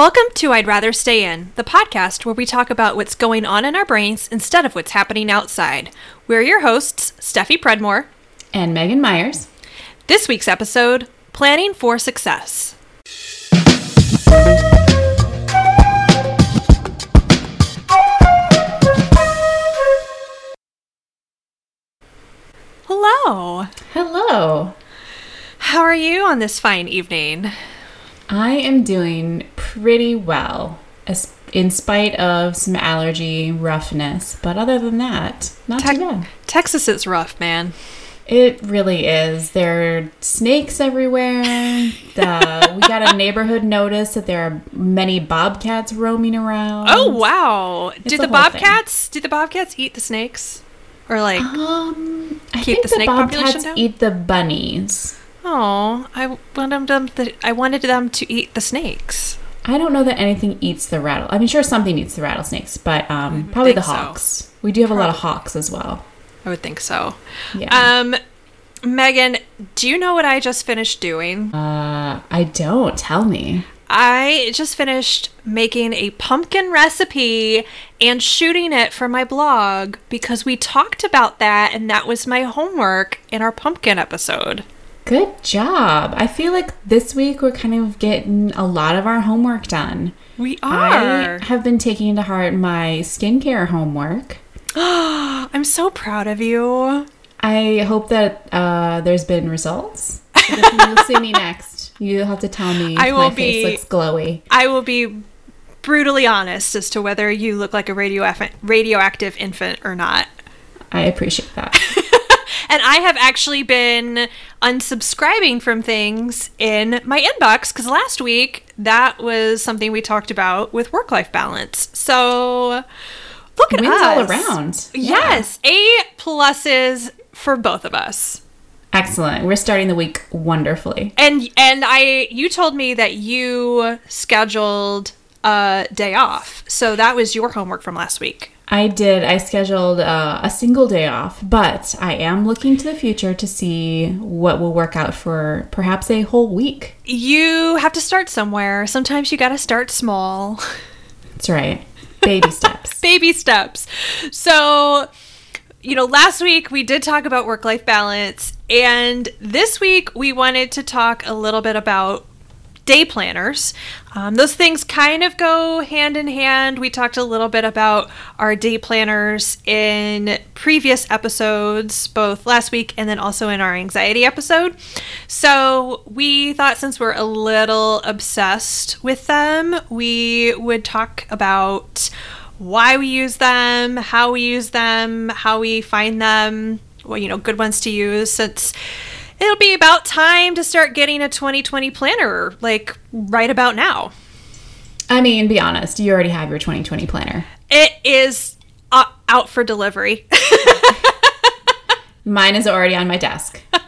Welcome to I'd Rather Stay In, the podcast where we talk about what's going on in our brains instead of what's happening outside. We're your hosts, Steffi Predmore. And Megan Myers. This week's episode Planning for Success. Hello. Hello. How are you on this fine evening? I am doing pretty well, as- in spite of some allergy roughness. But other than that, not Tex- too bad. Texas is rough, man. It really is. There are snakes everywhere. The, we got a neighborhood notice that there are many bobcats roaming around. Oh wow! Do the thing. bobcats? Do the bobcats eat the snakes, or like? Um, I think the the, snake population bobcats eat the bunnies. Oh, I wanted them. To, I wanted them to eat the snakes. I don't know that anything eats the rattle. I mean, sure, something eats the rattlesnakes, but um, probably the think so. hawks. We do have a lot of hawks as well. I would think so. Yeah. Um, Megan, do you know what I just finished doing? Uh, I don't. Tell me. I just finished making a pumpkin recipe and shooting it for my blog because we talked about that and that was my homework in our pumpkin episode. Good job. I feel like this week we're kind of getting a lot of our homework done. We are. I have been taking to heart my skincare homework. I'm so proud of you. I hope that uh, there's been results. But if you see me next, you'll have to tell me I will my face be- looks glowy. I will be brutally honest as to whether you look like a radioactive radioactive infant or not. I appreciate that. And I have actually been unsubscribing from things in my inbox because last week that was something we talked about with work life balance. So look at Wins us. all around. Yeah. Yes, A pluses for both of us. Excellent. We're starting the week wonderfully. And and I you told me that you scheduled a day off. So that was your homework from last week. I did. I scheduled uh, a single day off, but I am looking to the future to see what will work out for perhaps a whole week. You have to start somewhere. Sometimes you got to start small. That's right. Baby steps. Baby steps. So, you know, last week we did talk about work life balance, and this week we wanted to talk a little bit about day planners. Um, those things kind of go hand in hand. We talked a little bit about our day planners in previous episodes, both last week and then also in our anxiety episode. So we thought since we're a little obsessed with them, we would talk about why we use them, how we use them, how we find them, well, you know, good ones to use since it'll be about time to start getting a 2020 planner like right about now. I mean, be honest, you already have your 2020 planner. It is uh, out for delivery. Mine is already on my desk.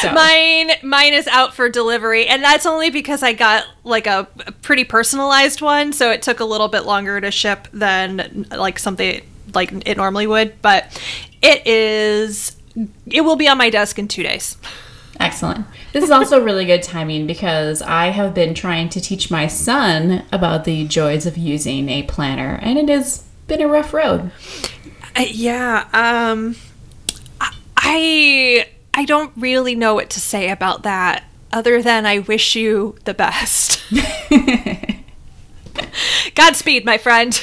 So mine mine is out for delivery and that's only because I got like a, a pretty personalized one, so it took a little bit longer to ship than like something like it normally would, but it is it will be on my desk in 2 days. excellent. This is also really good timing because I have been trying to teach my son about the joys of using a planner, and it has been a rough road. Uh, yeah, um I- I I don't really know what to say about that other than I wish you the best. Godspeed, my friend.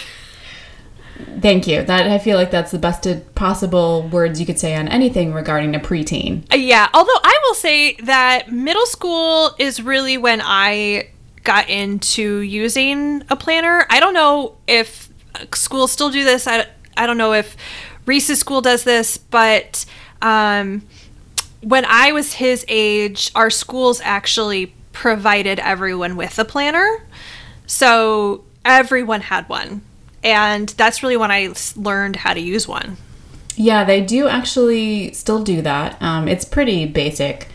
Thank you. That I feel like that's the best possible words you could say on anything regarding a preteen. Uh, Yeah, although I will say that middle school is really when I got into using a planner. I don't know if uh, schools still do this. I, I don't know if Reese's school does this, but um, when I was his age, our schools actually provided everyone with a planner. So everyone had one. And that's really when I learned how to use one. Yeah, they do actually still do that. Um, it's pretty basic.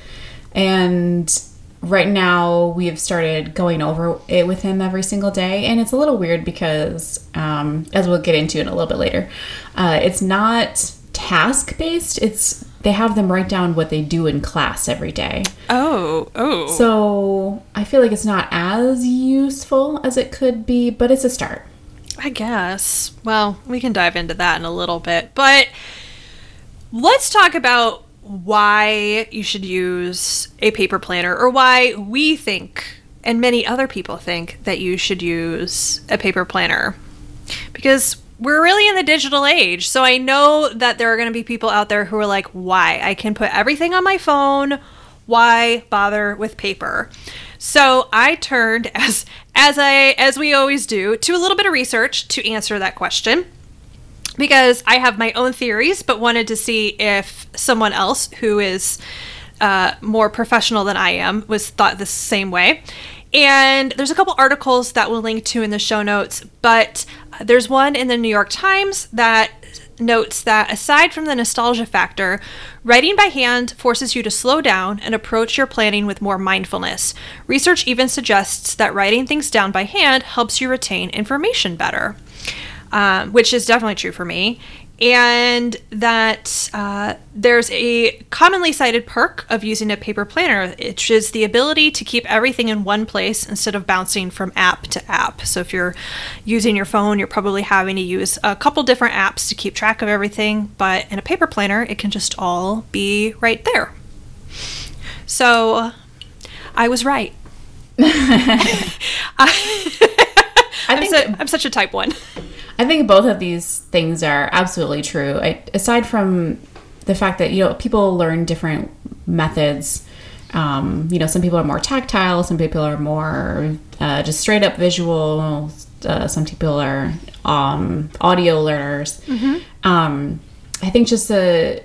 And right now we have started going over it with him every single day. And it's a little weird because, um, as we'll get into in a little bit later, uh, it's not task based, it's they have them write down what they do in class every day. Oh, oh. So I feel like it's not as useful as it could be, but it's a start. I guess. Well, we can dive into that in a little bit. But let's talk about why you should use a paper planner or why we think and many other people think that you should use a paper planner. Because we're really in the digital age. So I know that there are going to be people out there who are like, why? I can put everything on my phone. Why bother with paper? So I turned as as I as we always do to a little bit of research to answer that question because I have my own theories, but wanted to see if someone else who is uh, more professional than I am was thought the same way. And there's a couple articles that we'll link to in the show notes, but there's one in the New York Times that notes that aside from the nostalgia factor, writing by hand forces you to slow down and approach your planning with more mindfulness. Research even suggests that writing things down by hand helps you retain information better, um, which is definitely true for me and that uh, there's a commonly cited perk of using a paper planner, which is the ability to keep everything in one place instead of bouncing from app to app. So if you're using your phone, you're probably having to use a couple different apps to keep track of everything, but in a paper planner, it can just all be right there. So I was right. I, am so, I'm such a type one. I think both of these things are absolutely true. I, aside from the fact that you know people learn different methods. Um, you know, some people are more tactile, some people are more uh, just straight up visual. Uh, some people are um, audio learners. Mm-hmm. Um, I think just the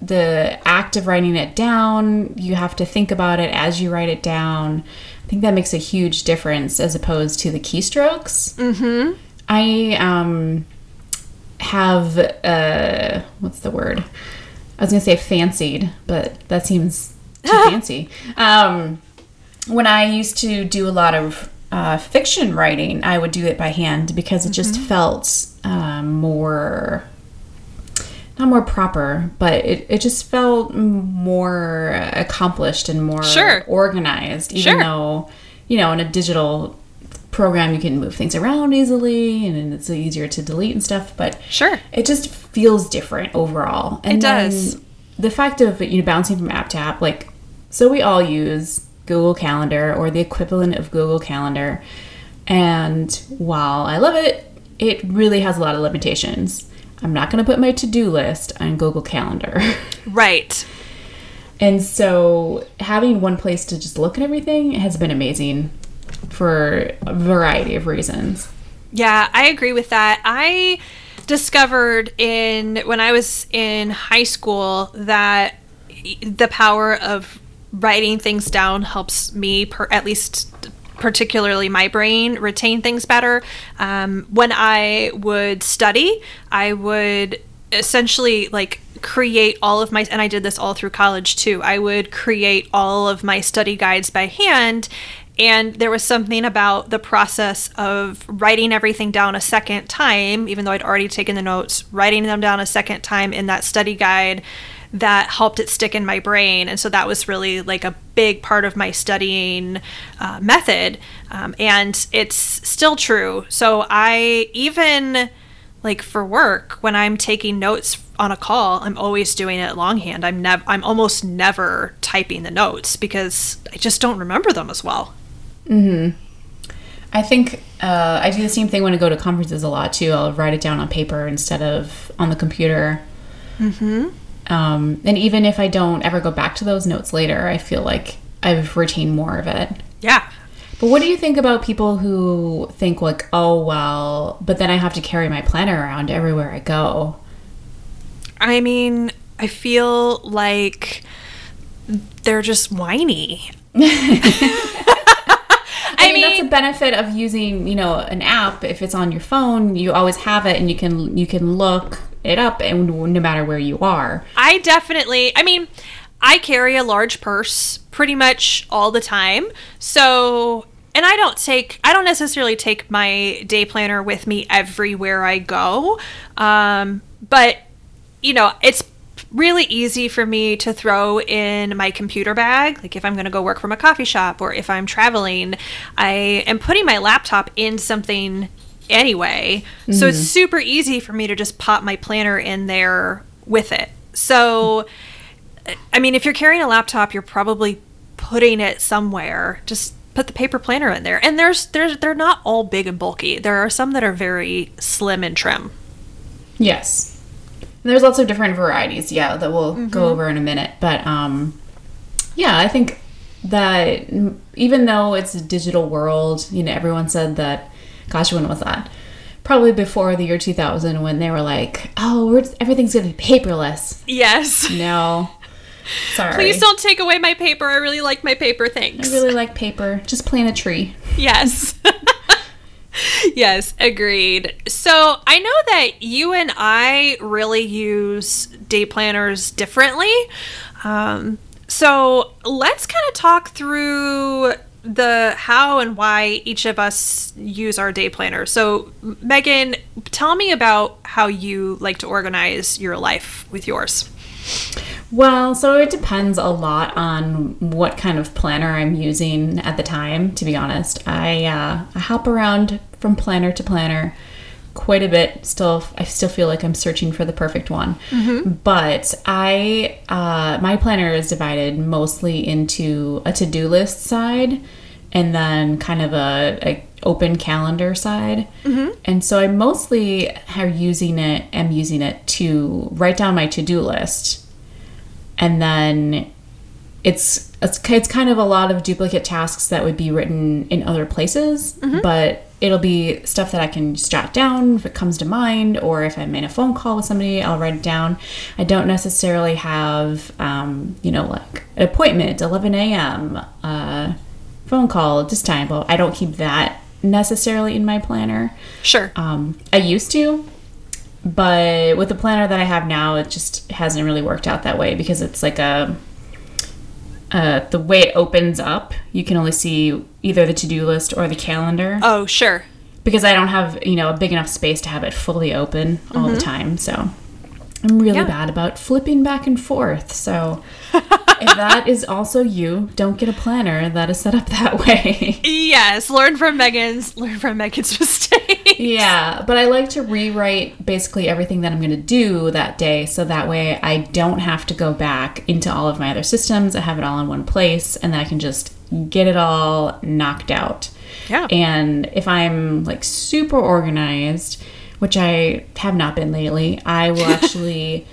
the act of writing it down, you have to think about it as you write it down. I think that makes a huge difference as opposed to the keystrokes. Mm-hmm. I um, have uh, what's the word? I was gonna say fancied, but that seems too fancy. Um, when I used to do a lot of uh, fiction writing, I would do it by hand because it just mm-hmm. felt um, more not more proper, but it, it just felt more accomplished and more sure. organized, even sure. though, you know, in a digital program you can move things around easily and it's easier to delete and stuff but sure. it just feels different overall. And it does. the fact of you know bouncing from app to app like so we all use google calendar or the equivalent of google calendar and while i love it it really has a lot of limitations. I'm not going to put my to-do list on google calendar. Right. And so having one place to just look at everything has been amazing for a variety of reasons. Yeah, I agree with that. I discovered in when I was in high school that the power of writing things down helps me per, at least particularly my brain retain things better um, when i would study i would essentially like create all of my and i did this all through college too i would create all of my study guides by hand and there was something about the process of writing everything down a second time, even though I'd already taken the notes, writing them down a second time in that study guide that helped it stick in my brain. And so that was really like a big part of my studying uh, method. Um, and it's still true. So I even like for work when I'm taking notes on a call, I'm always doing it longhand. I'm never I'm almost never typing the notes because I just don't remember them as well. Mm-hmm. I think uh, I do the same thing when I go to conferences a lot too. I'll write it down on paper instead of on the computer. Mm-hmm. Um, and even if I don't ever go back to those notes later, I feel like I've retained more of it. Yeah. But what do you think about people who think like, oh well, but then I have to carry my planner around everywhere I go? I mean, I feel like they're just whiny. I, mean, that's a benefit of using, you know, an app. If it's on your phone, you always have it, and you can you can look it up, and no matter where you are. I definitely. I mean, I carry a large purse pretty much all the time, so and I don't take I don't necessarily take my day planner with me everywhere I go, um, but you know, it's really easy for me to throw in my computer bag. Like if I'm going to go work from a coffee shop or if I'm traveling, I am putting my laptop in something anyway. Mm-hmm. So it's super easy for me to just pop my planner in there with it. So, I mean, if you're carrying a laptop, you're probably putting it somewhere. Just put the paper planner in there. And there's there's they're not all big and bulky. There are some that are very slim and trim. Yes. There's lots of different varieties, yeah, that we'll mm-hmm. go over in a minute. But um yeah, I think that even though it's a digital world, you know, everyone said that gosh, when was that? Probably before the year 2000 when they were like, "Oh, everything's going to be paperless." Yes. No. Sorry. Please don't take away my paper. I really like my paper. Thanks. I really like paper. Just plant a tree. Yes. yes, agreed. So I know that you and I really use day planners differently. Um, so let's kind of talk through the how and why each of us use our day planner. So, Megan, tell me about how you like to organize your life with yours. Well, so it depends a lot on what kind of planner I'm using at the time. To be honest, I uh, I hop around from planner to planner quite a bit. Still, I still feel like I'm searching for the perfect one. Mm-hmm. But I uh, my planner is divided mostly into a to do list side and then kind of a, a open calendar side. Mm-hmm. And so I mostly are using it. Am using it to write down my to do list and then it's, it's it's kind of a lot of duplicate tasks that would be written in other places, mm-hmm. but it'll be stuff that I can jot down if it comes to mind, or if I'm in a phone call with somebody, I'll write it down. I don't necessarily have, um, you know, like an appointment, 11 a.m., uh, phone call at this time, but I don't keep that necessarily in my planner. Sure. Um, I used to, but with the planner that I have now, it just hasn't really worked out that way because it's like a uh, the way it opens up, you can only see either the to-do list or the calendar. Oh, sure. Because I don't have you know a big enough space to have it fully open all mm-hmm. the time, so I'm really yeah. bad about flipping back and forth. So if that is also you, don't get a planner that is set up that way. Yes, learn from Megan's learn from Megan's mistakes. Yeah, but I like to rewrite basically everything that I'm going to do that day so that way I don't have to go back into all of my other systems. I have it all in one place and then I can just get it all knocked out. Yeah. And if I'm like super organized, which I have not been lately, I will actually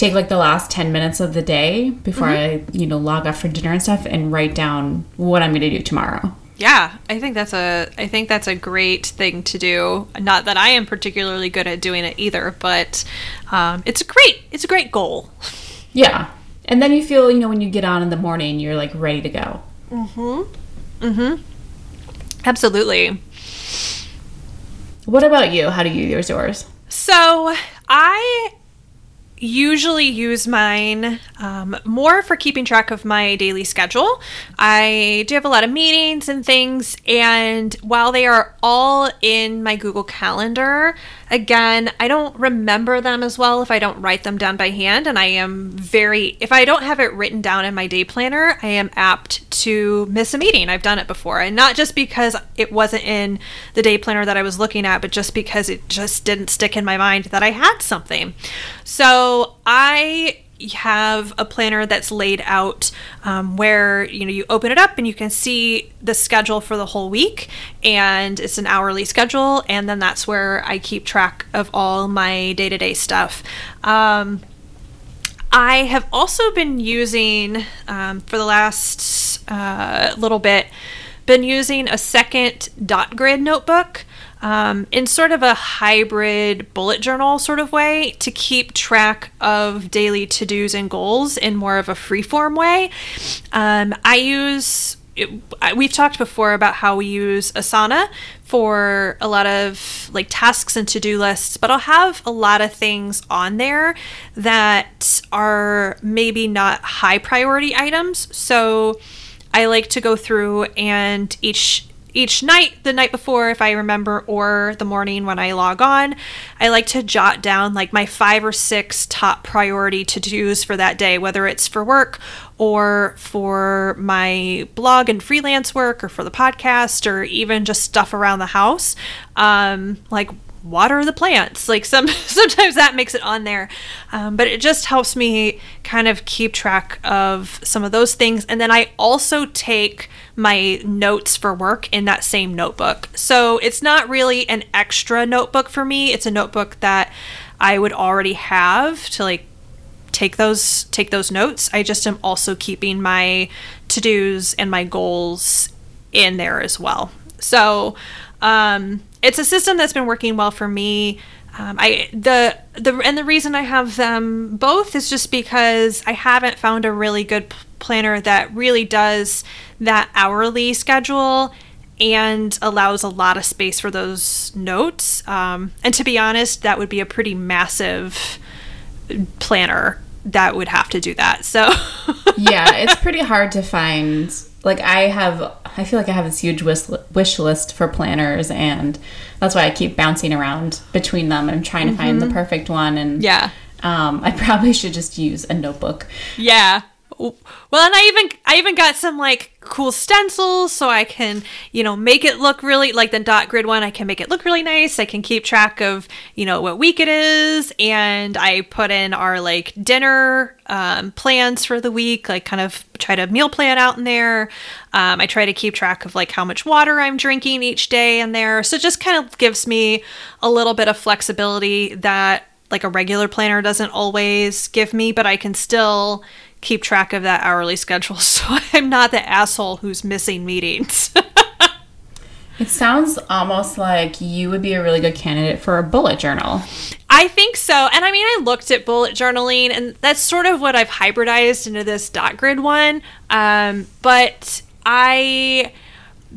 take like the last 10 minutes of the day before mm-hmm. I, you know, log off for dinner and stuff and write down what I'm going to do tomorrow. Yeah, I think that's a I think that's a great thing to do. Not that I am particularly good at doing it either, but um, it's a great it's a great goal. Yeah, and then you feel you know when you get on in the morning, you're like ready to go. Mm-hmm. Mm-hmm. Absolutely. What about you? How do you use yours? So I usually use mine um, more for keeping track of my daily schedule. I do have a lot of meetings and things, and while they are all in my Google Calendar, again, I don't remember them as well if I don't write them down by hand. And I am very, if I don't have it written down in my day planner, I am apt to miss a meeting. I've done it before. And not just because it wasn't in the day planner that I was looking at, but just because it just didn't stick in my mind that I had something. So I have a planner that's laid out um, where you know you open it up and you can see the schedule for the whole week and it's an hourly schedule and then that's where i keep track of all my day-to-day stuff. Um, i have also been using um, for the last uh, little bit been using a second dot grid notebook um, in sort of a hybrid bullet journal sort of way to keep track of daily to dos and goals in more of a free form way. Um, I use we've talked before about how we use Asana for a lot of like tasks and to-do lists, but I'll have a lot of things on there that are maybe not high priority items. So I like to go through and each each night, the night before, if I remember, or the morning when I log on, I like to jot down like my five or six top priority to dos for that day, whether it's for work or for my blog and freelance work or for the podcast or even just stuff around the house. Um, like water the plants. Like some sometimes that makes it on there, um, but it just helps me kind of keep track of some of those things. And then I also take my notes for work in that same notebook. So it's not really an extra notebook for me. It's a notebook that I would already have to like take those take those notes. I just am also keeping my to-dos and my goals in there as well. So um, it's a system that's been working well for me. Um, I the the and the reason I have them both is just because I haven't found a really good planner that really does that hourly schedule and allows a lot of space for those notes. Um, and to be honest, that would be a pretty massive planner that would have to do that. So yeah, it's pretty hard to find. Like I have, I feel like I have this huge wish, wish list for planners, and that's why I keep bouncing around between them and trying to find the perfect one. And yeah, um, I probably should just use a notebook. yeah. Well, and I even I even got some like cool stencils so I can, you know, make it look really like the dot grid one, I can make it look really nice. I can keep track of, you know, what week it is and I put in our like dinner um, plans for the week, like kind of try to meal plan out in there. Um, I try to keep track of like how much water I'm drinking each day in there. So it just kind of gives me a little bit of flexibility that like a regular planner doesn't always give me, but I can still keep track of that hourly schedule so I'm not the asshole who's missing meetings. It sounds almost like you would be a really good candidate for a bullet journal. I think so. And I mean, I looked at bullet journaling, and that's sort of what I've hybridized into this dot grid one. Um, but I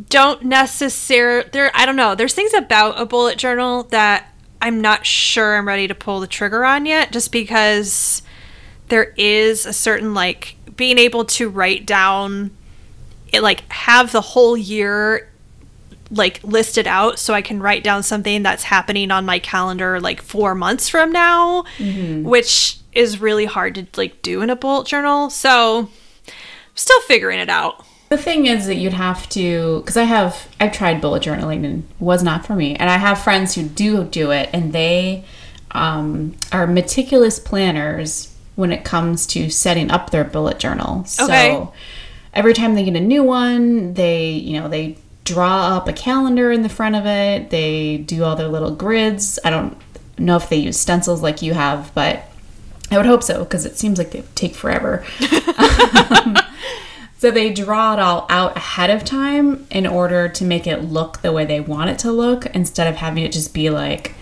don't necessarily, there, I don't know, there's things about a bullet journal that I'm not sure I'm ready to pull the trigger on yet, just because there is a certain like being able to write down it like have the whole year like listed out so I can write down something that's happening on my calendar like 4 months from now which is really hard to like do in a bullet journal. So I'm still figuring it out. The thing is that you'd have to, because I have, I've tried bullet journaling and was not for me. And I have friends who do do it, and they um, are meticulous planners when it comes to setting up their bullet journal. Okay. So every time they get a new one, they, you know, they draw up a calendar in the front of it. They do all their little grids. I don't know if they use stencils like you have, but I would hope so because it seems like they take forever. So they draw it all out ahead of time in order to make it look the way they want it to look instead of having it just be like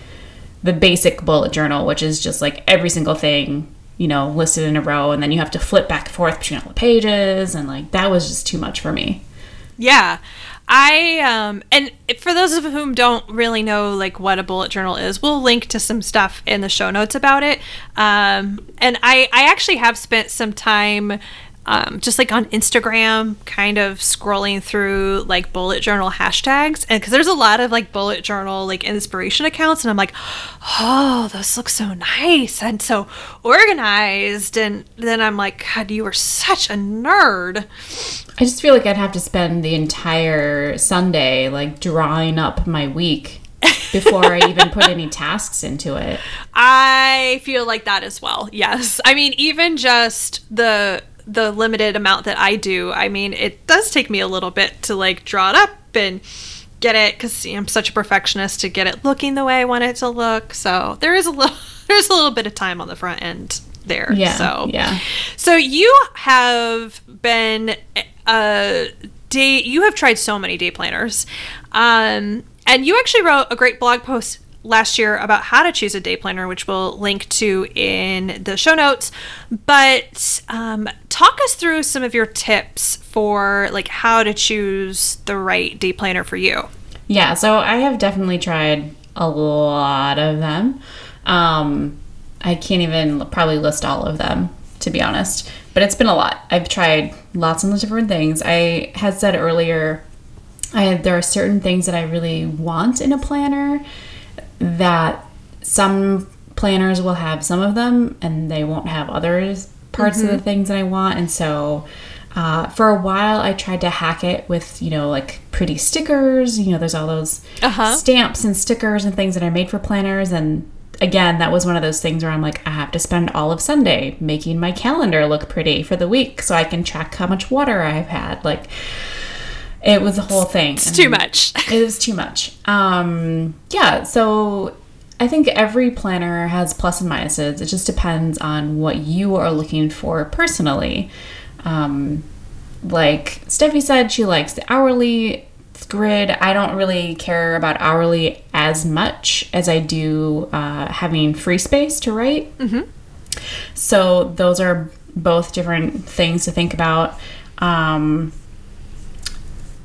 the basic bullet journal, which is just like every single thing, you know, listed in a row and then you have to flip back and forth between all the pages and like that was just too much for me. Yeah. I um and for those of whom don't really know like what a bullet journal is, we'll link to some stuff in the show notes about it. Um and I I actually have spent some time um, just like on Instagram, kind of scrolling through like bullet journal hashtags, and because there's a lot of like bullet journal like inspiration accounts, and I'm like, oh, those look so nice and so organized, and then I'm like, God, you are such a nerd. I just feel like I'd have to spend the entire Sunday like drawing up my week before I even put any tasks into it. I feel like that as well. Yes. I mean, even just the the limited amount that I do, I mean, it does take me a little bit to like draw it up and get it cuz I'm such a perfectionist to get it looking the way I want it to look. So, there is a little there's a little bit of time on the front end there. Yeah. So, yeah. so you have been a day you have tried so many day planners. Um and you actually wrote a great blog post last year about how to choose a day planner, which we'll link to in the show notes. But um, talk us through some of your tips for like how to choose the right day planner for you. Yeah, so I have definitely tried a lot of them. Um, I can't even probably list all of them, to be honest, but it's been a lot. I've tried lots of different things. I had said earlier I, there are certain things that I really want in a planner that some planners will have some of them and they won't have others parts of the things that I want. And so uh, for a while, I tried to hack it with, you know, like pretty stickers. You know, there's all those Uh-huh. stamps and stickers and things that are made for planners. And again, that was one of those things where I'm like, I have to spend all of Sunday making my calendar look pretty for the week so I can track how much water I've had. Like, it was a whole thing. It's too much. It was too much. Um, yeah, so I think every planner has plus and minuses. It just depends on what you are looking for personally. Um, like Steffi said, she likes the hourly grid. I don't really care about hourly as much as I do uh, having free space to write. So those are both different things to think about. Um,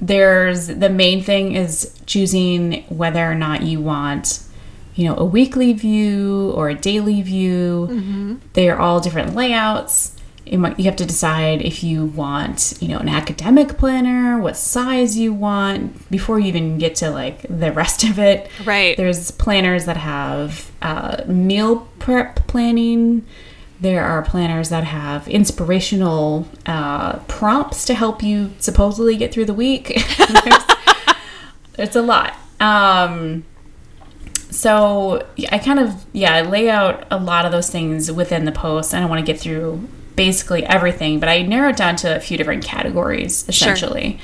there's the main thing is choosing whether or not you want you know a weekly view or a daily view they are all different layouts you might- you have to decide if you want you know an academic planner what size you want before you even get to like the rest of it Right. there's planners that have uh, meal prep planning. There are planners that have inspirational uh, prompts to help you supposedly get through the week. there's, it's a lot. Um, so I kind of yeah I lay out a lot of those things within the post. I don't want to get through basically everything, but I narrow it down to a few different categories essentially.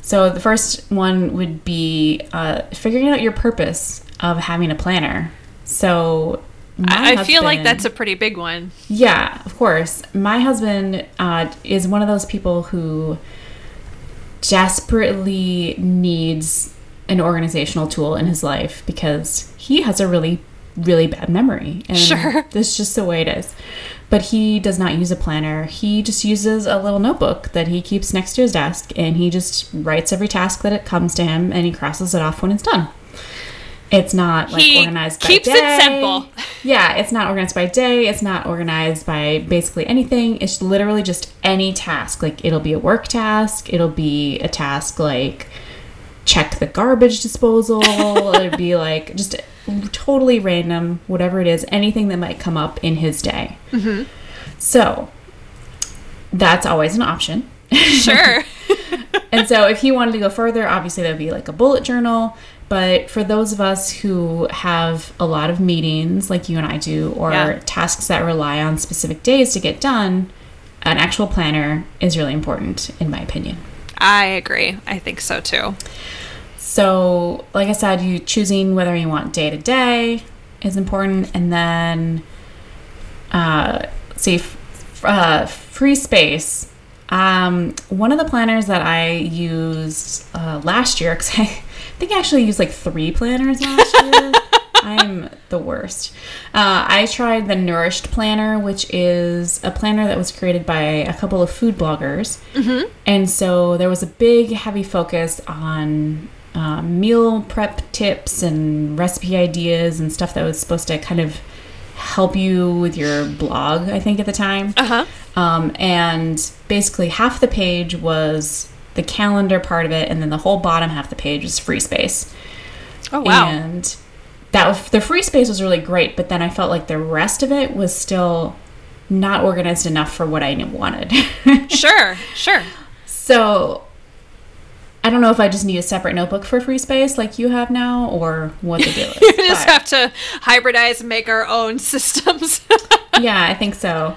So the first one would be uh, figuring out your purpose of having a planner. So I, I feel like that's a pretty big one. yeah, of course. My husband uh, is one of those people who desperately needs an organizational tool in his life because he has a really, really bad memory. And Sure. That's just the way it is. But he does not use a planner. He just uses a little notebook that he keeps next to his desk and he just writes every task that it comes to him and he crosses it off when it's done. It's not like He organized by keeps it simple. Yeah, it's not organized by day. It's not organized by basically anything. It's literally just any task. Like it'll be a work task. It'll be a task like check the garbage disposal. It'd be like just totally random, whatever it is, anything that might come up in his day. Mm-hmm. So that's always an option. Sure. And so if he wanted to go further, obviously that would be like a bullet journal. But for those of us who have a lot of meetings like you and I do, or Yeah. tasks that rely on specific days to get done, an actual planner is really important, in my opinion. I agree. I think so too. So, like I said, you choosing whether you want day to day is important, and then, uh, see, f- uh, free space. Um, one of the planners that I used uh, last year, because I think I actually used like three planners last year. I'm the worst. Uh, I tried the Nourished Planner, which is a planner that was created by a couple of food bloggers. And so there was a big, heavy focus on um, meal prep tips and recipe ideas and stuff that was supposed to kind of help you with your blog, I think, at the time. Uh huh. Um, and basically, half the page was the calendar part of it, and then the whole bottom half of the page is free space. Oh wow. And that was, the free space was really great, but then I felt like the rest of it was still not organized enough for what I wanted. sure. Sure. so I don't know if I just need a separate notebook for free space like you have now, or what the deal is. We just have to hybridize and make our own systems. yeah, I think so.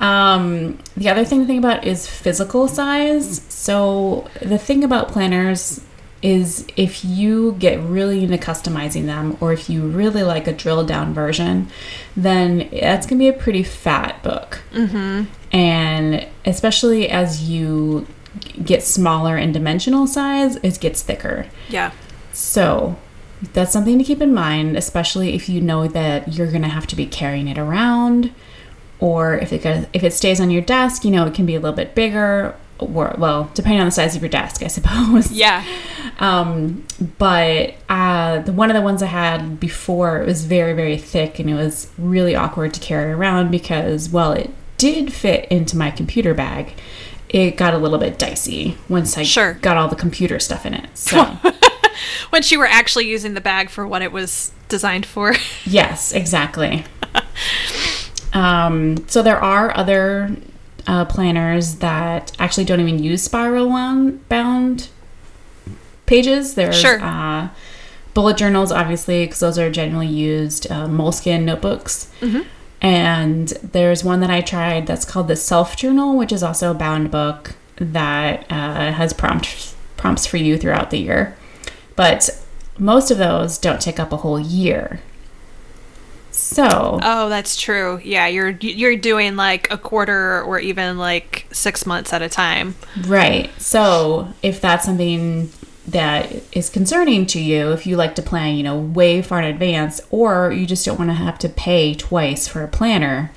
Um, the other thing to think about is physical size. So the thing about planners is if you get really into customizing them, or if you really like a drilled down version, then that's gonna be a pretty fat book. Mm-hmm. And especially as you get smaller in dimensional size, it gets thicker. yeah. So that's something to keep in mind, especially if you know that you're gonna have to be carrying it around, or if it goes, if it stays on your desk, you know it can be a little bit bigger. Or well, depending on the size of your desk, I suppose. Yeah. Um, but uh, the one of the ones I had before it was very very thick and it was really awkward to carry around because well it did fit into my computer bag, it got a little bit dicey once I Sure. got all the computer stuff in it. So, When you were actually using the bag for what it was designed for. yes, exactly. um, so there are other uh, planners that actually don't even use spiral bound pages. There's Sure. uh, bullet journals, obviously, because those are generally used. Uh, Moleskine notebooks. And there's one that I tried that's called the Self Journal, which is also a bound book that uh, has prompt, prompts for you throughout the year. But most of those don't take up a whole year. So, Oh, that's true. Yeah, you're you're doing like a quarter or even like 6 months at a time. right. So, if that's something that is concerning to you, if you like to plan, you know, way far in advance, or you just don't want to have to pay twice for a planner,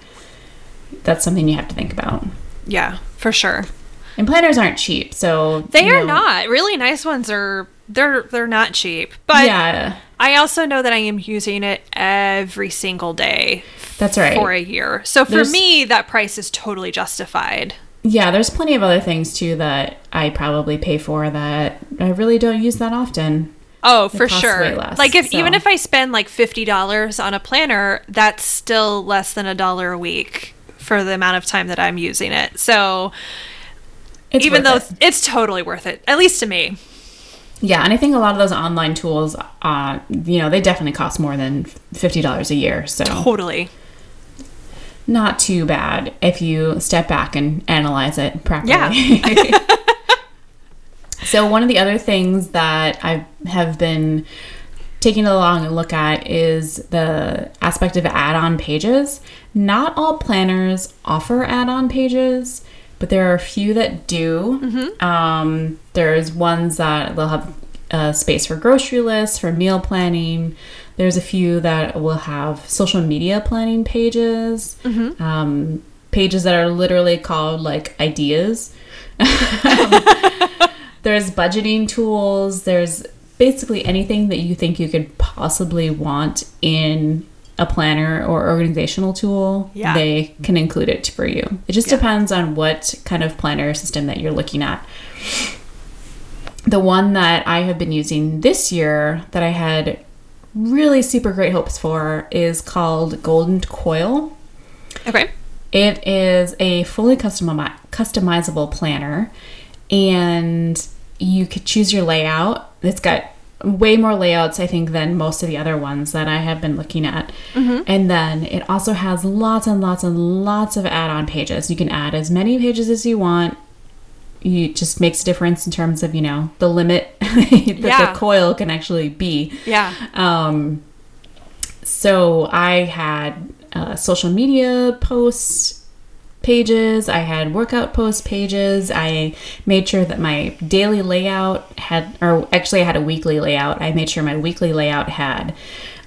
that's something you have to think about. Yeah, for sure. And planners aren't cheap, so They are know, not. Really nice ones are they're they're not cheap. But yeah, I also know that I am using it every single day that's right. for a year. So for There's- me that price is totally justified. Yeah, there's plenty of other things too that I probably pay for that I really don't use that often. Oh, for costs sure. less, like if even if I spend like fifty dollars on a planner, that's still less than a dollar a week for the amount of time that I'm using it. So It's even though it. it's totally worth it, at least to me. Yeah, and I think a lot of those online tools, uh, you know, they definitely cost more than fifty dollars a year. So Totally. not too bad if you step back and analyze it properly. Yeah. so one of the other things that I have been taking a long look at is the aspect of add-on pages. Not all planners offer add-on pages, but there are a few that do. Um, there's ones that they'll have a space for grocery lists, for meal planning. There's a few that will have social media planning pages, um, pages that are literally called like ideas. there's budgeting tools. There's basically anything that you think you could possibly want in a planner or organizational tool. Yeah. They can include it for you. It just Yeah. depends on what kind of planner system that you're looking at. The one that I have been using this year that I had really super great hopes for is called Golden Coil. Okay. It is a fully customi- customizable planner, and you could choose your layout. It's got way more layouts, I think, than most of the other ones that I have been looking at. And then it also has lots and lots and lots of add on pages. You can add as many pages as you want. It just makes a difference in terms of, you know, the limit that Yeah. the coil can actually be. Yeah. Um, so I had uh, social media posts pages, I had workout post pages. I made sure that my daily layout had, or actually, I had a weekly layout. I made sure my weekly layout had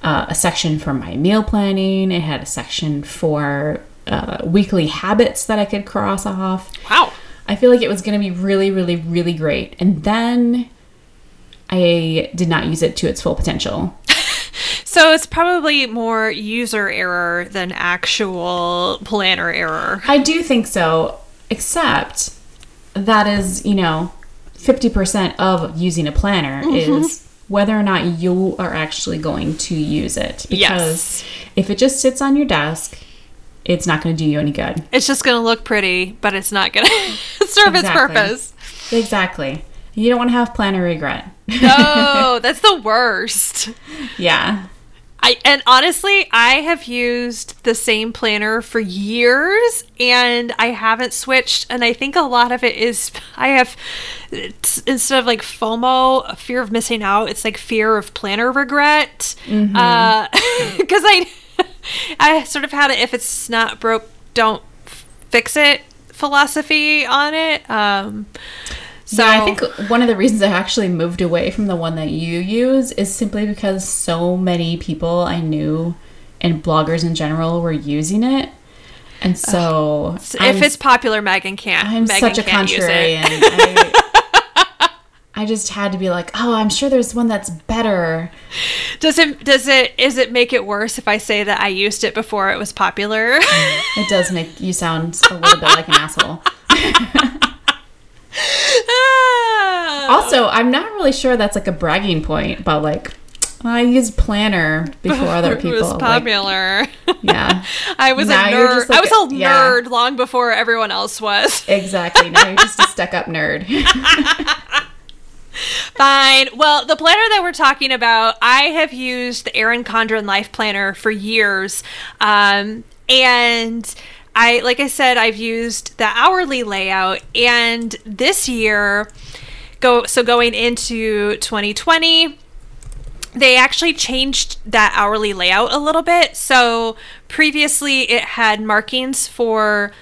uh, a section for my meal planning, it had a section for uh, weekly habits that I could cross off. Wow. I feel like it was going to be really, really, really great. And then I did not use it to its full potential. So it's probably more user error than actual planner error. I do think so, except that is, you know, 50% of using a planner mm-hmm. is whether or not you are actually going to use it. Because Yes. if it just sits on your desk, it's not going to do you any good. It's just going to look pretty, but it's not going to serve its purpose. Exactly. You don't want to have planner regret. No, that's the worst. yeah. I and honestly, I have used the same planner for years and I haven't switched and I think a lot of it is I have instead of like FOMO, a fear of missing out, it's like fear of planner regret. Uh cuz I I sort of had it if it's not broke, don't fix it philosophy on it. Um so yeah, I think one of the reasons I actually moved away from the one that you use is simply because so many people I knew and bloggers in general were using it. And so if I'm- it's popular, Megan can't. I'm Megan such a can't use it. contrarian. I, I just had to be like, oh, I'm sure there's one that's better. Does it does it is it make it worse if I say that I used it before it was popular? Mm, it does make you sound a little bit like an asshole. Also, I'm not really sure that's like a bragging point, but like I used planner before other people. It was like, popular. yeah, I was Now a nerd. like I was a yeah. nerd long before everyone else was. exactly. Now you're just a stuck-up nerd. Fine. Well, the planner that we're talking about, I have used the Erin Condren Life Planner for years. Um, and I, like I said, I've used the hourly layout. And this year, go so going into 2020, they actually changed that hourly layout a little bit. So previously it had markings for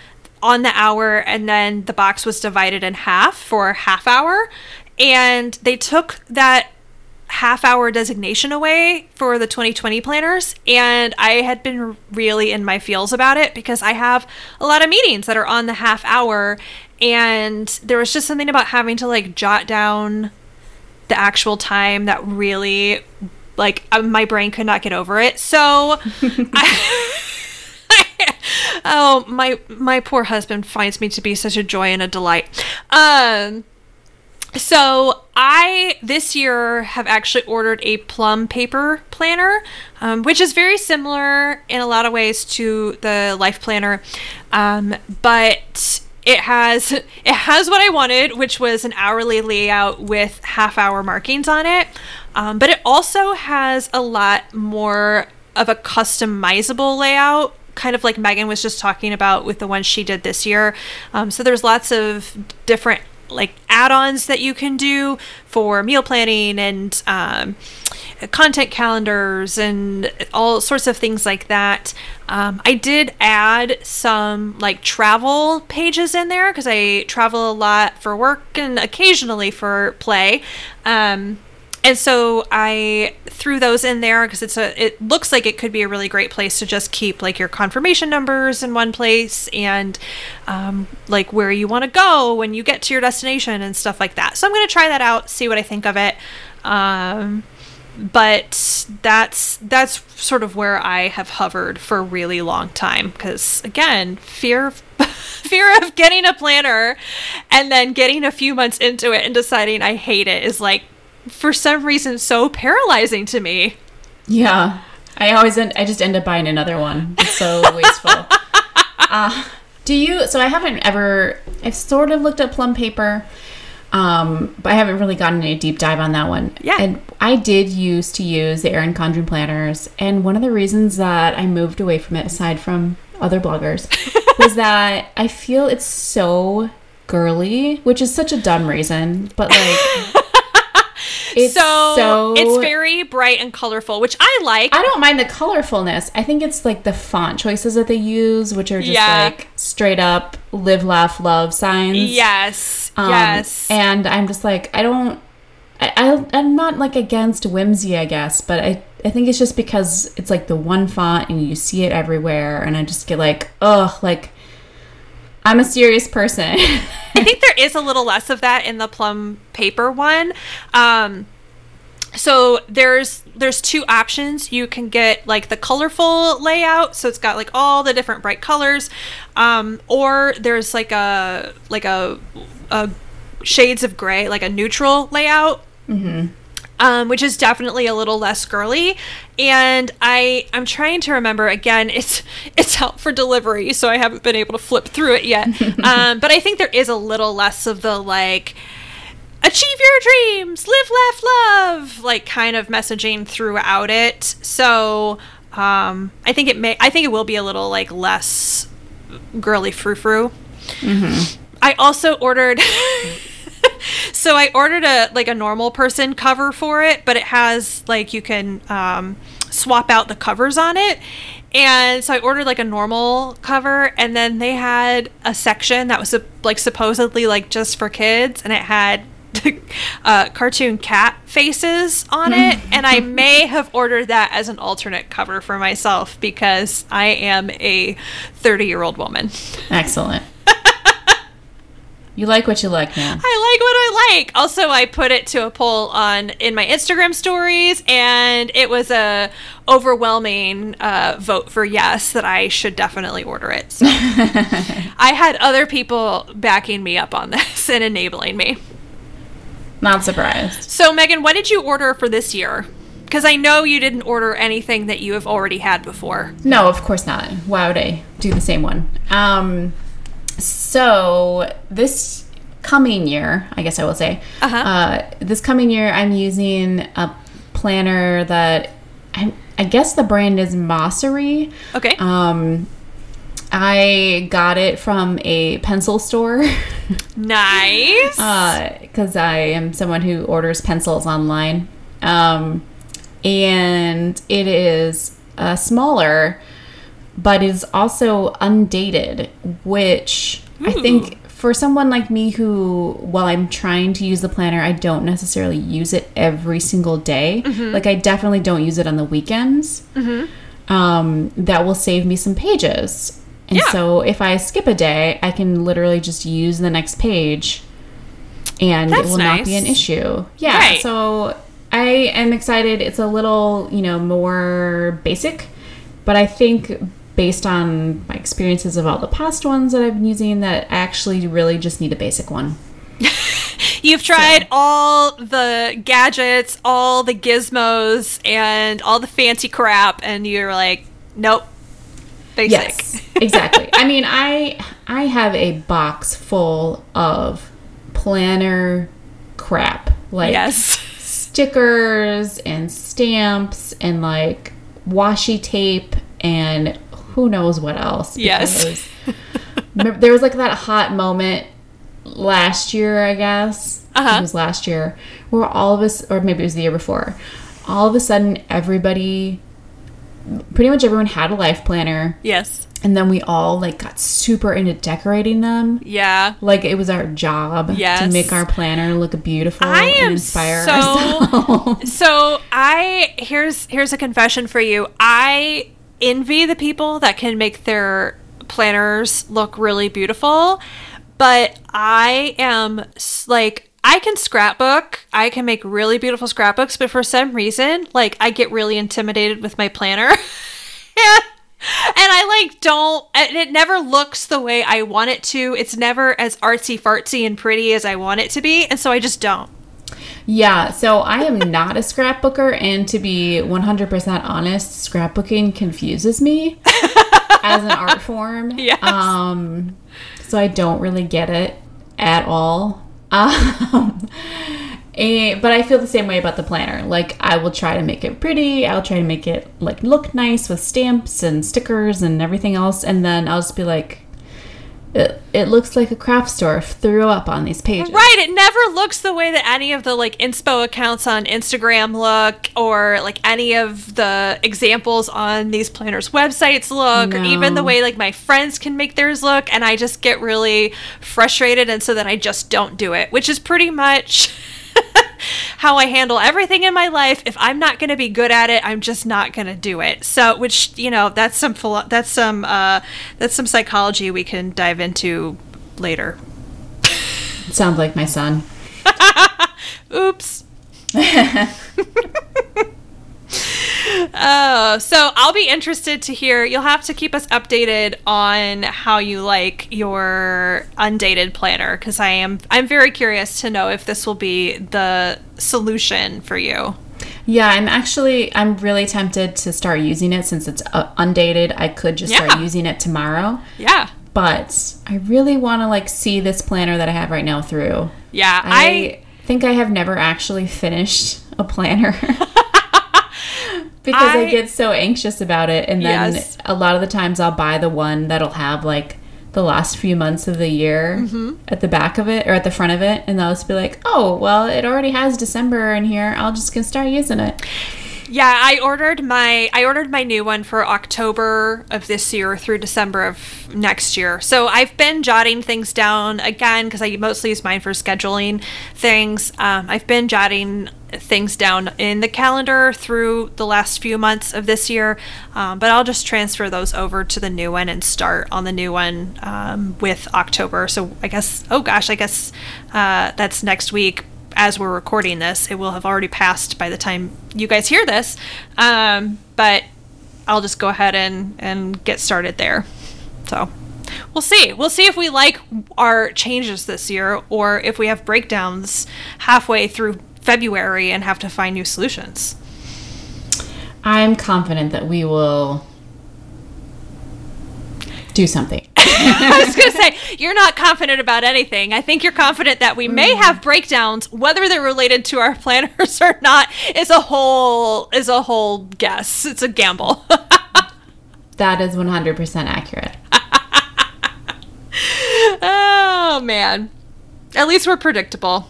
on the hour and then the box was divided in half for half hour and they took that half hour designation away for the 2020 planners and I had been really in my feels about it because I have a lot of meetings that are on the half hour and there was just something about having to like jot down the actual time that really like uh, my brain could not get over it. So I, oh my my poor husband finds me to be such a joy and a delight. Um so I this year have actually ordered a plum paper planner, um, which is very similar in a lot of ways to the life planner, um, but it has it has what I wanted, which was an hourly layout with half hour markings on it. Um, but it also has a lot more of a customizable layout kind of like Megan was just talking about with the one she did this year. Um, so there's lots of different like add-ons that you can do for meal planning and um, content calendars and all sorts of things like that. Um, I did add some like travel pages in there because I travel a lot for work and occasionally for play. Um, and so I threw those in there because it's a it looks like it could be a really great place to just keep like your confirmation numbers in one place and um, like where you want to go when you get to your destination and stuff like that. So I'm gonna try that out, see what I think of it. Um, but that's that's sort of where I have hovered for a really long time because again, fear of, fear of getting a planner and then getting a few months into it and deciding I hate it is like for some reason so paralyzing to me. Yeah. I always end, I just end up buying another one. It's so wasteful. Uh, do you so I haven't ever I've sort of looked at plum paper. Um, but I haven't really gotten a deep dive on that one. Yeah. And I did used to use the Erin Condren planners, and one of the reasons that I moved away from it, aside from other bloggers, was that I feel it's so girly, which is such a dumb reason, but like it's so, so it's very bright and colorful, which I like. I don't mind the colorfulness. I think it's like the font choices that they use, which are just Yeah. like straight up live, laugh, love signs. yes, Um, yes. And I'm just like, I don't. I, I, I'm not like against whimsy, I guess, but I, I think it's just because it's like the one font and you see it everywhere, and I just get like, ugh, like I'm a serious person. I think there is a little less of that in the plum paper one. Um, so there's there's two options. You can get like the colorful layout, so it's got like all the different bright colors, um, or there's like a like a, a shades of gray, like a neutral layout. Um, which is definitely a little less girly, and I I'm trying to remember again. It's it's out for delivery, so I haven't been able to flip through it yet. um, but I think there is a little less of the like achieve your dreams, live, laugh, love, like kind of messaging throughout it. So um, I think it may I think it will be a little like less girly frou frou. I also ordered. so I ordered a like a normal person cover for it, but it has like you can um, swap out the covers on it. And so I ordered like a normal cover, and then they had a section that was like supposedly like just for kids, and it had uh, cartoon cat faces on it. and I may have ordered that as an alternate cover for myself because I am a 30 year old woman. Excellent. You like what you like, man. I like what I like. Also, I put it to a poll on in my Instagram stories, and it was a overwhelming uh, vote for yes that I should definitely order it. So I had other people backing me up on this and enabling me. Not surprised. So, Megan, what did you order for this year? Because I know you didn't order anything that you have already had before. No, of course not. Why would I do the same one? Um, so this coming year, I guess I will say, Uh-huh. uh, this coming year, I'm using a planner that I, I guess the brand is Mossery. Okay. Um, I got it from a pencil store nice. because I am someone who orders pencils online. Um, and it is uh, smaller, but is also undated, which I hmm. think for someone like me who, while I'm trying to use the planner, I don't necessarily use it every single day. Mm-hmm. Like, I definitely don't use it on the weekends. Mm-hmm. Um, that will save me some pages. And Yeah. so if I skip a day, I can literally just use the next page and That's it will not be an issue. Yeah. Right. So I am excited. It's a little, you know, more basic, but I think based on my experiences of all the past ones that I've been using, that I actually really just need a basic one. You've tried all the gadgets, all the gizmos, and all the fancy crap, and you're like, nope, basic. Yes, exactly. I mean, I I have a box full of planner crap, like yes. stickers and stamps and like washi tape and who knows what else. Yes. remember- there was like that hot moment last year, I guess. Uh-huh. It was last year where all of us, or maybe it was the year before, all of a sudden everybody, pretty much everyone had a life planner. Yes. And then we all like got super into decorating them. Yeah. Like it was our job yes. to make our planner look beautiful I and inspire so- ourselves. So I here's here's a confession for you. I envy the people that can make their planners look really beautiful, but I am like I can scrapbook. I can make really beautiful scrapbooks, but for some reason, like I get really intimidated with my planner. and and I like don't and it never looks the way I want it to. It's never as artsy fartsy and pretty as I want it to be, and so I just don't. Yeah, so I am not a scrapbooker, and to be 100% honest, scrapbooking confuses me as an art form. Yes. Um, so I don't really get it at all. Um, and, but I feel the same way about the planner. Like, I will try to make it pretty, I'll try to make it like look nice with stamps and stickers and everything else, and then I'll just be like, it, it looks like a craft store threw up on these pages. Right, it never looks the way that any of the like inspo accounts on Instagram look or like any of the examples on these planners websites look or even the way like my friends can make theirs look and I just get really frustrated and so then I just don't do it, which is pretty much how I handle everything in my life. If I'm not going to be good at it, I'm just not going to do it. So, which, you know, that's some philo- that's some uh that's some psychology we can dive into later. Sounds like my son. Oops. Oh, so I'll be interested to hear. You'll have to keep us updated on how you like your undated planner because I am I'm very curious to know if this will be the solution for you. Yeah, I'm actually I'm really tempted to start using it since it's uh, undated. I could just Yeah. start using it tomorrow, Yeah, but I really want to like see this planner that I have right now through. yeah. I, I, think I have never actually finished a planner. Because I, I- get so anxious about it and then Yes. a lot of the times I'll buy the one that'll have like the last few months of the year Mm-hmm. at the back of it or at the front of it and I'll just be like, "Oh, well, it already has December in here. I'll just gonna start using it." Yeah. I ordered my I ordered my new one for October of this year through December of next year. So I've been jotting things down again because I mostly use mine for scheduling things. Um, I've been jotting things down in the calendar through the last few months of this year. Um, but I'll just transfer those over to the new one and start on the new one um, with October. So I guess, oh gosh, I guess uh, that's next week as we're recording this. It will have already passed by the time you guys hear this. Um, but I'll just go ahead and, and get started there. So we'll see. We'll see if we like our changes this year or if we have breakdowns halfway through February and have to find new solutions. I'm confident that we will do something. I was going to say, you're not confident about anything. I think you're confident that we may have mm. breakdowns, whether they're related to our planners or not, is a whole is a whole guess. It's a gamble. that is 100% accurate. oh man. At least we're predictable.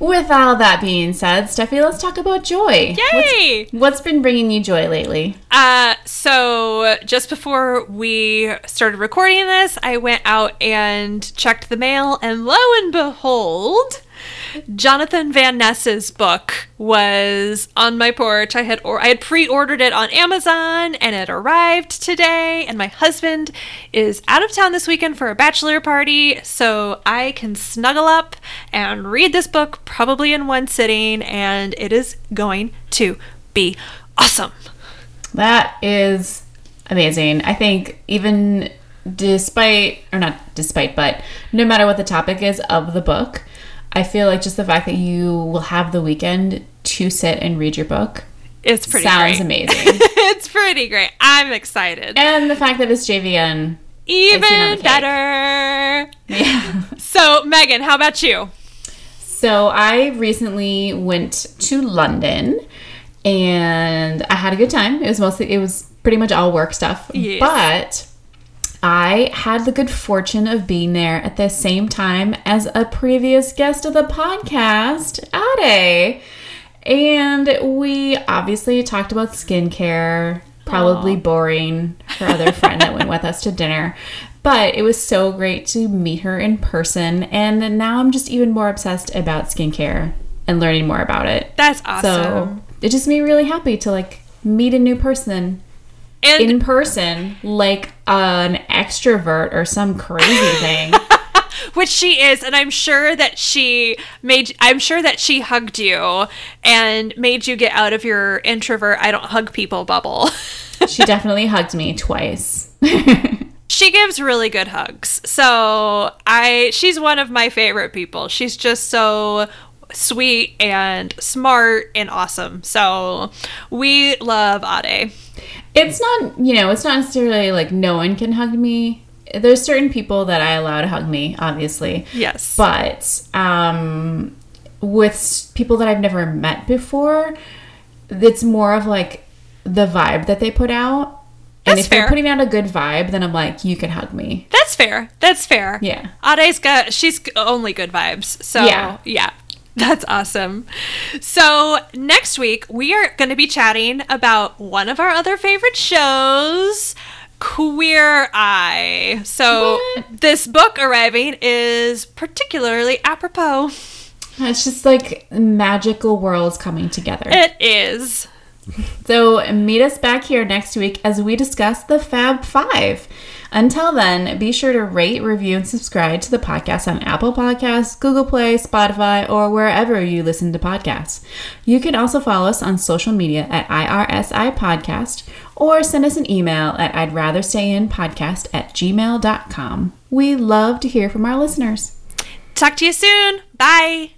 With all that being said, Steffi, let's talk about joy. Yay! What's, what's been bringing you joy lately? Uh, so just before we started recording this, I went out and checked the mail, and lo and behold, Jonathan Van Ness's book was on my porch. I had or I had pre-ordered it on Amazon and it arrived today and my husband is out of town this weekend for a bachelor party, so I can snuggle up and read this book probably in one sitting and it is going to be awesome. That is amazing. I think even despite or not despite but no matter what the topic is of the book, I feel like just the fact that you will have the weekend to sit and read your book. It's pretty sounds great. amazing. it's pretty great. I'm excited. And the fact that it's JVN. Even better. Yeah. So, Megan, how about you? So, I recently went to London and I had a good time. It was mostly, it was pretty much all work stuff. Yes. But I had the good fortune of being there at the same time as a previous guest of the podcast, Ade. And we obviously talked about skincare, probably Aww. boring her other friend that went with us to dinner. But it was so great to meet her in person. And now I'm just even more obsessed about skincare and learning more about it. That's awesome. So it just made me really happy to like meet a new person and in person like an extrovert or some crazy thing. which she is and i'm sure that she made i'm sure that she hugged you and made you get out of your introvert i don't hug people bubble she definitely hugged me twice. she gives really good hugs so i she's one of my favorite people she's just so sweet and smart and awesome so we love ade it's not, you know, it's not necessarily like no one can hug me. There's certain people that I allow to hug me, obviously. yes But um, with people that I've never met before, it's more of like the vibe that they put out. And That's if they're putting out a good vibe, then I'm like, you can hug me. That's fair. That's fair. Yeah. Ade's got she's only good vibes. So Yeah. yeah. That's awesome. So, next week we are going to be chatting about one of our other favorite shows, Queer Eye. So, What? this book arriving is particularly apropos. It's just like magical worlds coming together. It is. So meet us back here next week as we discuss the Fab Five. Until then, be sure to rate, review, and subscribe to the podcast on Apple Podcasts, Google Play, Spotify, or wherever you listen to podcasts. You can also follow us on social media at IRSI Podcast or send us an email at I'd rather stay in podcast at gmail.com. We love to hear from our listeners. Talk to you soon. Bye.